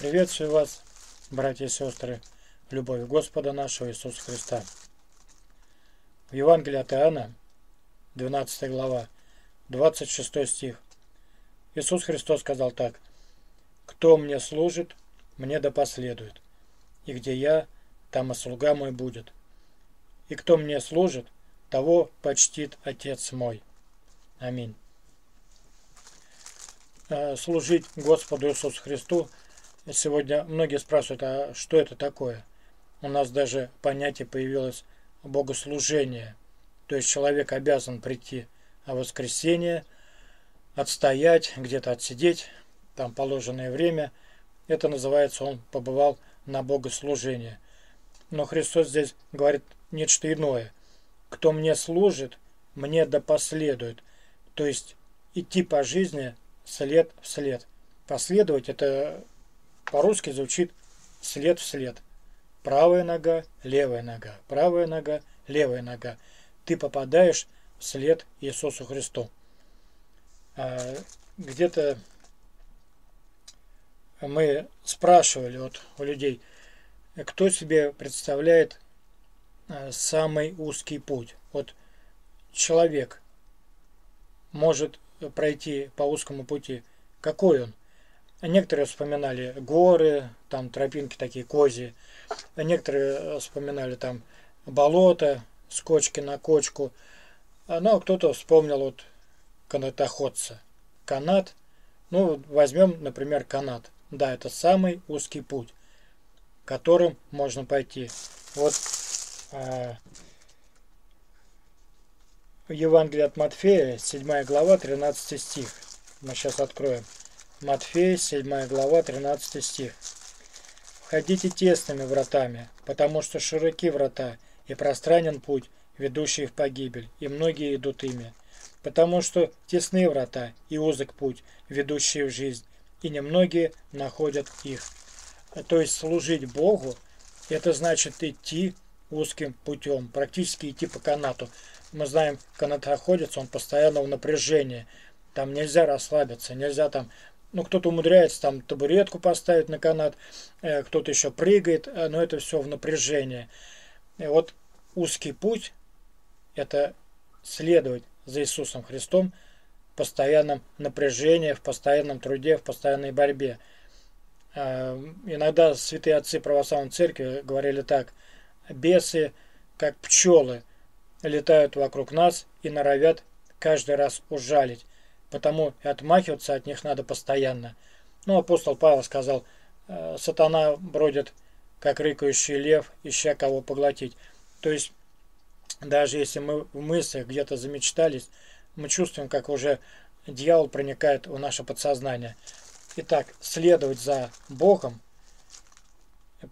Приветствую вас, братья и сестры, в любовь Господа нашего Иисуса Христа. В Евангелии от Иоанна, 12 глава, 26 стих. Иисус Христос сказал так. «Кто мне служит, мне да последует, и где я, там и слуга мой будет. И кто мне служит, того почтит Отец мой». Аминь. Э, служить Господу Иисусу Христу – Сегодня многие спрашивают, а что это такое? У нас даже понятие появилось богослужение. То есть человек обязан прийти в воскресенье, отстоять, где-то отсидеть, там положенное время. Это называется, он побывал на богослужение. Но Христос здесь говорит нечто иное. Кто мне служит, мне да последует. То есть идти по жизни след в след. Последовать это по-русски звучит след в след. Правая нога, левая нога, правая нога, левая нога. Ты попадаешь в след Иисусу Христу. А, где-то мы спрашивали вот у людей, кто себе представляет а, самый узкий путь. Вот человек может пройти по узкому пути. Какой он? Некоторые вспоминали горы, там тропинки такие кози. Некоторые вспоминали там болото с кочки на кочку. Ну, кто-то вспомнил вот канатоходца. Канат. Ну, возьмем, например, канат. Да, это самый узкий путь, которым можно пойти. Вот э, Евангелие от Матфея, 7 глава, 13 стих. Мы сейчас откроем. Матфея, 7 глава, 13 стих. «Входите тесными вратами, потому что широки врата, и пространен путь, ведущий в погибель, и многие идут ими. Потому что тесны врата, и узок путь, ведущий в жизнь, и немногие находят их». То есть служить Богу, это значит идти узким путем, практически идти по канату. Мы знаем, канатоходец, он постоянно в напряжении. Там нельзя расслабиться, нельзя там ну, кто-то умудряется там табуретку поставить на канат, э, кто-то еще прыгает, э, но это все в напряжении. И вот узкий путь – это следовать за Иисусом Христом в постоянном напряжении, в постоянном труде, в постоянной борьбе. Э, иногда святые отцы православной церкви говорили так, бесы, как пчелы, летают вокруг нас и норовят каждый раз ужалить потому и отмахиваться от них надо постоянно. Ну, апостол Павел сказал, «Э, сатана бродит, как рыкающий лев, ища кого поглотить. То есть, даже если мы в мыслях где-то замечтались, мы чувствуем, как уже дьявол проникает в наше подсознание. Итак, следовать за Богом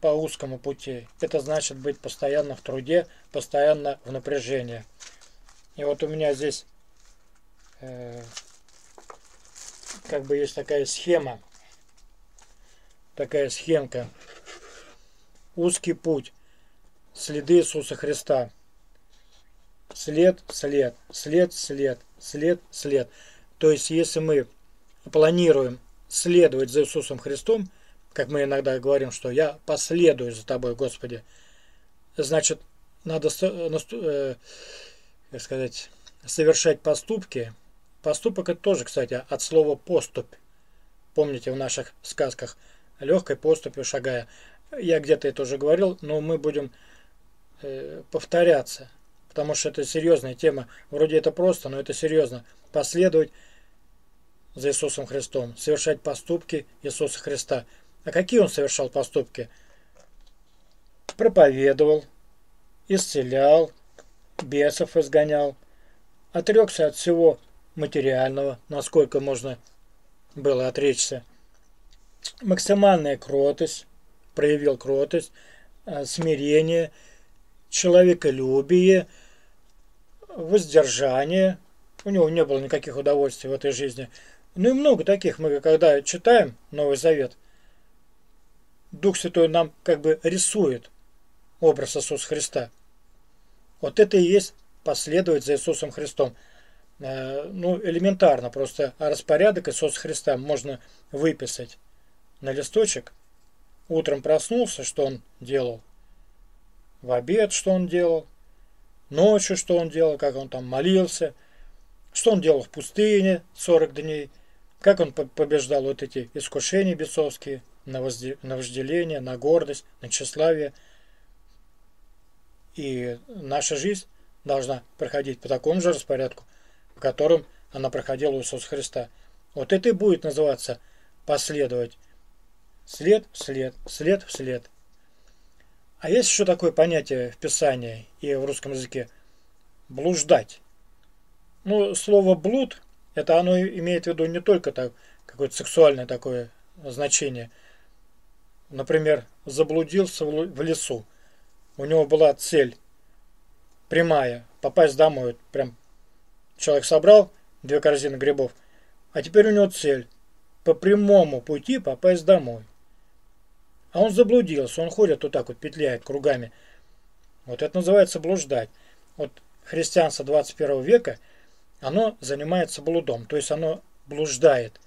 по узкому пути, это значит быть постоянно в труде, постоянно в напряжении. И вот у меня здесь э, как бы есть такая схема, такая схемка. Узкий путь, следы Иисуса Христа. След, след, след, след, след, след. То есть, если мы планируем следовать за Иисусом Христом, как мы иногда говорим, что я последую за тобой, Господи, значит, надо, э, как сказать, совершать поступки, Поступок это тоже, кстати, от слова поступь. Помните в наших сказках легкой поступью шагая. Я где-то это уже говорил, но мы будем э, повторяться, потому что это серьезная тема. Вроде это просто, но это серьезно. Последовать за Иисусом Христом, совершать поступки Иисуса Христа. А какие он совершал поступки? Проповедовал, исцелял, бесов изгонял, отрекся от всего материального, насколько можно было отречься. Максимальная кротость, проявил кротость, э, смирение, человеколюбие, воздержание. У него не было никаких удовольствий в этой жизни. Ну и много таких. Мы когда читаем Новый Завет, Дух Святой нам как бы рисует образ Иисуса Христа. Вот это и есть последовать за Иисусом Христом – ну, элементарно, просто распорядок Иисуса Христа можно выписать на листочек. Утром проснулся, что он делал, в обед, что он делал, ночью, что он делал, как он там молился, что он делал в пустыне 40 дней, как он побеждал вот эти искушения бесовские, на, вожделение, на гордость, на тщеславие. И наша жизнь должна проходить по такому же распорядку, по которым она проходила у Иисуса Христа. Вот это и будет называться последовать. След в след, след в след. А есть еще такое понятие в Писании и в русском языке – блуждать. Ну, слово «блуд» – это оно имеет в виду не только так, какое-то сексуальное такое значение. Например, заблудился в лесу. У него была цель прямая – попасть домой. Прям человек собрал две корзины грибов, а теперь у него цель – по прямому пути попасть домой. А он заблудился, он ходит вот так вот, петляет кругами. Вот это называется блуждать. Вот христианство 21 века, оно занимается блудом, то есть оно блуждает.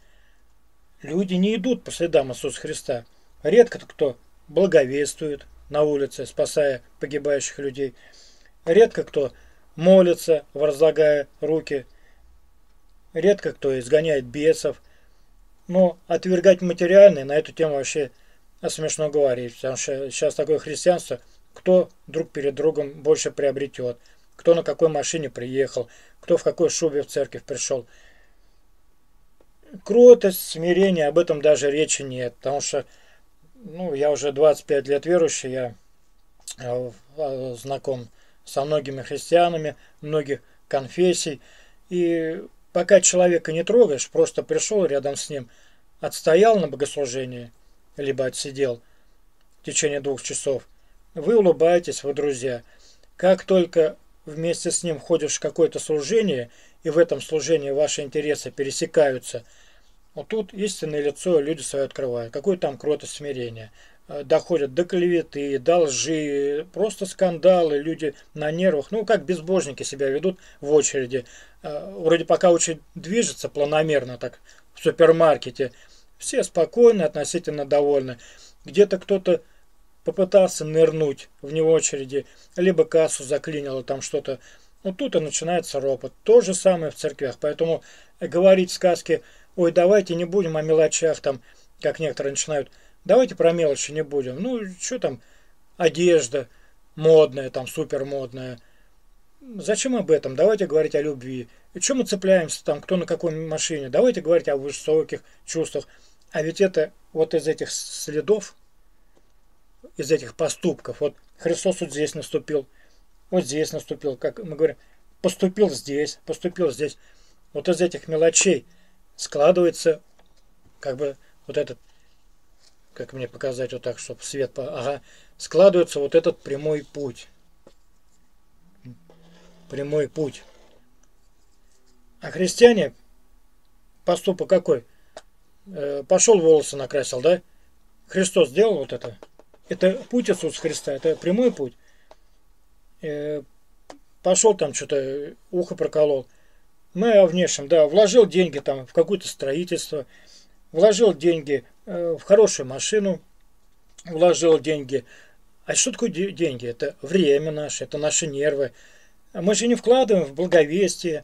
Люди не идут по следам Иисуса Христа. Редко кто благовествует на улице, спасая погибающих людей. Редко кто молится, возлагая руки. Редко кто изгоняет бесов. Но отвергать материальное на эту тему вообще смешно говорить, потому что сейчас такое христианство, кто друг перед другом больше приобретет, кто на какой машине приехал, кто в какой шубе в церковь пришел. Кротость, смирение, об этом даже речи нет, потому что ну, я уже 25 лет верующий, я э, э, знаком со многими христианами, многих конфессий, и пока человека не трогаешь, просто пришел рядом с ним, отстоял на богослужении – либо отсидел в течение двух часов. Вы улыбаетесь, вы друзья. Как только вместе с ним ходишь в какое-то служение, и в этом служении ваши интересы пересекаются, вот тут истинное лицо люди свое открывают. Какое там кротость смирение. Э, доходят до клеветы, до лжи, просто скандалы, люди на нервах. Ну, как безбожники себя ведут в очереди. Э, вроде пока очень движется планомерно так в супермаркете – все спокойны, относительно довольны. Где-то кто-то попытался нырнуть вне очереди, либо кассу заклинило там что-то. Ну тут и начинается ропот. То же самое в церквях. Поэтому говорить в сказке, ой, давайте не будем о мелочах, там, как некоторые начинают, давайте про мелочи не будем. Ну, что там, одежда модная, там, супер модная. Зачем об этом? Давайте говорить о любви. И что мы цепляемся там, кто на какой машине? Давайте говорить о высоких чувствах. А ведь это вот из этих следов, из этих поступков, вот Христос вот здесь наступил, вот здесь наступил, как мы говорим, поступил здесь, поступил здесь. Вот из этих мелочей складывается как бы вот этот, как мне показать вот так, чтобы свет, ага, складывается вот этот прямой путь. Прямой путь. А христиане поступок какой? Э, пошел волосы накрасил, да? Христос сделал вот это. Это путь Иисуса Христа, это прямой путь. Э, пошел там что-то, ухо проколол. Мы о внешнем, да, вложил деньги там в какое-то строительство, вложил деньги в хорошую машину, вложил деньги. А что такое деньги? Это время наше, это наши нервы. Мы же не вкладываем в благовестие,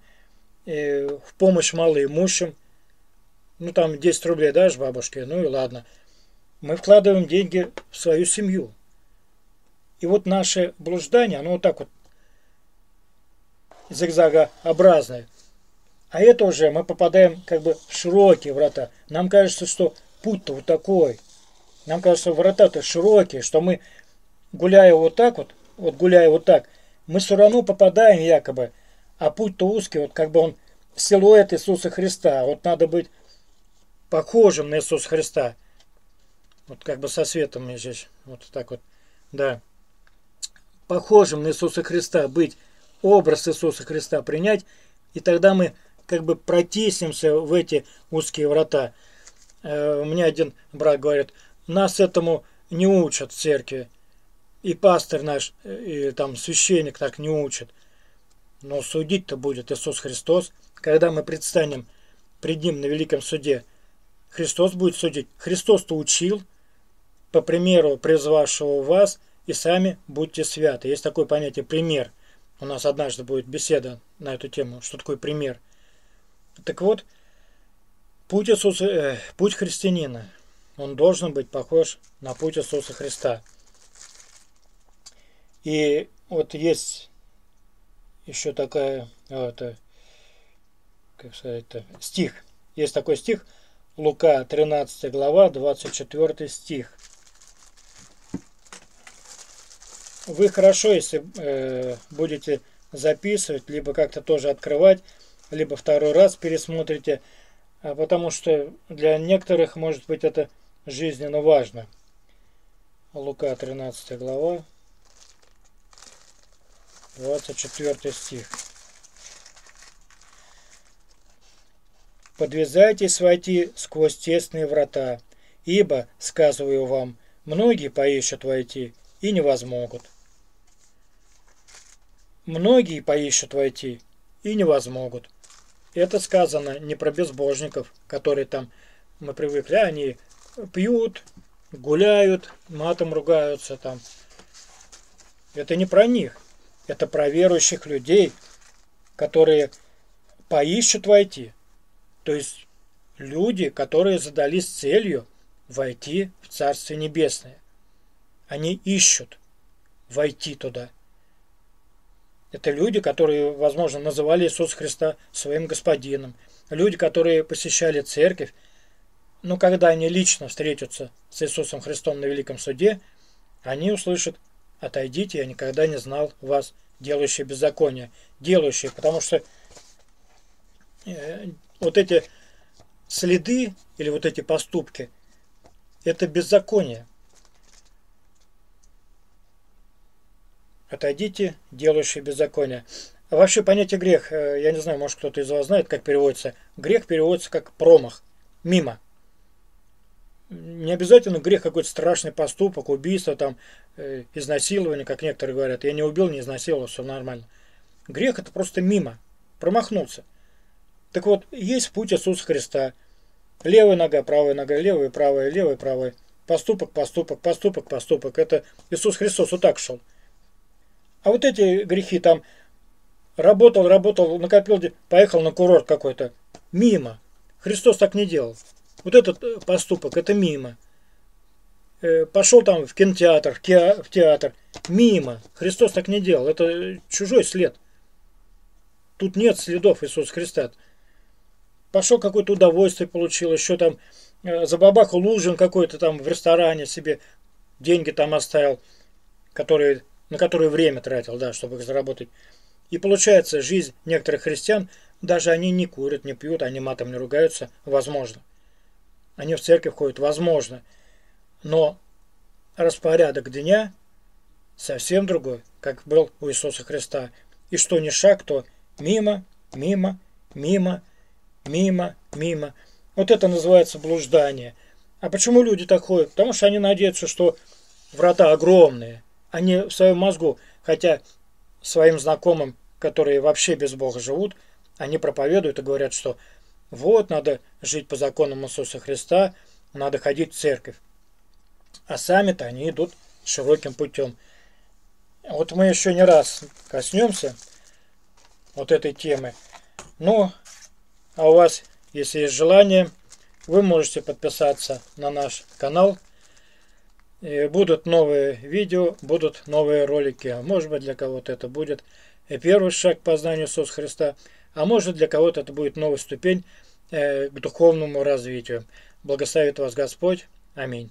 в помощь малоимущим – ну там 10 рублей дашь бабушке, ну и ладно. Мы вкладываем деньги в свою семью. И вот наше блуждание, оно вот так вот зигзагообразное. А это уже мы попадаем как бы в широкие врата. Нам кажется, что путь-то вот такой. Нам кажется, врата-то широкие, что мы, гуляя вот так вот, вот гуляя вот так, мы все равно попадаем якобы, а путь-то узкий, вот как бы он силуэт Иисуса Христа. Вот надо быть похожим на Иисуса Христа. Вот как бы со светом мне здесь, вот так вот, да. Похожим на Иисуса Христа, быть, образ Иисуса Христа принять, и тогда мы как бы протиснемся в эти узкие врата. Э, меня один брат говорит, нас этому не учат в церкви. И пастор наш, и там священник так не учит. Но судить-то будет Иисус Христос, когда мы предстанем пред Ним на великом суде – Христос будет судить. Христос-то учил, по примеру призвавшего вас, и сами будьте святы. Есть такое понятие «пример». У нас однажды будет беседа на эту тему, что такое пример. Так вот, путь, Иисуса, э, путь христианина, он должен быть похож на путь Иисуса Христа. И вот есть еще такая, это, как сказать, стих. Есть такой стих, Лука 13 глава, 24 стих. Вы хорошо, если э, будете записывать, либо как-то тоже открывать, либо второй раз пересмотрите, а потому что для некоторых, может быть, это жизненно важно. Лука 13 глава, 24 стих. «Подвязайтесь войти сквозь тесные врата, ибо, сказываю вам, многие поищут войти и не возмогут». Многие поищут войти и не возмогут. Это сказано не про безбожников, которые там, мы привыкли, они пьют, гуляют, матом ругаются там. Это не про них. Это про верующих людей, которые поищут войти. То есть люди, которые задались целью войти в Царствие Небесное. Они ищут войти туда. Это люди, которые, возможно, называли Иисуса Христа своим господином. Люди, которые посещали церковь. Но когда они лично встретятся с Иисусом Христом на Великом Суде, они услышат «Отойдите, я никогда не знал вас, делающие беззаконие». Делающие, потому что э, вот эти следы или вот эти поступки – это беззаконие. Отойдите, делающие беззаконие. Вообще понятие грех, э, я не знаю, может кто-то из вас знает, как переводится. Грех переводится как промах, мимо. Не обязательно грех какой-то страшный поступок, убийство, там, э, изнасилование, как некоторые говорят. Я не убил, не изнасиловал, все нормально. Грех это просто мимо, промахнулся. Так вот, есть путь Иисуса Христа. Левая нога, правая нога, левая, правая, левая, правая. Поступок, поступок, поступок, поступок. Это Иисус Христос вот так шел. А вот эти грехи там работал, работал, накопил, поехал на курорт какой-то. Мимо. Христос так не делал. Вот этот э, поступок, это мимо. Э, пошел там в кинотеатр, в театр. Мимо. Христос так не делал. Это чужой след. Тут нет следов Иисуса Христа. Пошел какое-то удовольствие получил, еще там э, забабахал ужин какой-то там в ресторане себе, деньги там оставил, которые на которые время тратил, да, чтобы их заработать. И получается, жизнь некоторых христиан, даже они не курят, не пьют, они матом не ругаются, возможно. Они в церковь ходят, возможно. Но распорядок дня совсем другой, как был у Иисуса Христа. И что ни шаг, то мимо, мимо, мимо, мимо, мимо. Вот это называется блуждание. А почему люди так ходят? Потому что они надеются, что врата огромные, они в своем мозгу, хотя своим знакомым, которые вообще без Бога живут, они проповедуют и говорят, что вот, надо жить по законам Иисуса Христа, надо ходить в церковь. А сами-то они идут широким путем. Вот мы еще не раз коснемся вот этой темы. Ну, а у вас, если есть желание, вы можете подписаться на наш канал будут новые видео, будут новые ролики. Может быть для кого-то это будет первый шаг к познанию Иисуса Христа, а может для кого-то это будет новая ступень э, к духовному развитию. Благословит вас Господь. Аминь.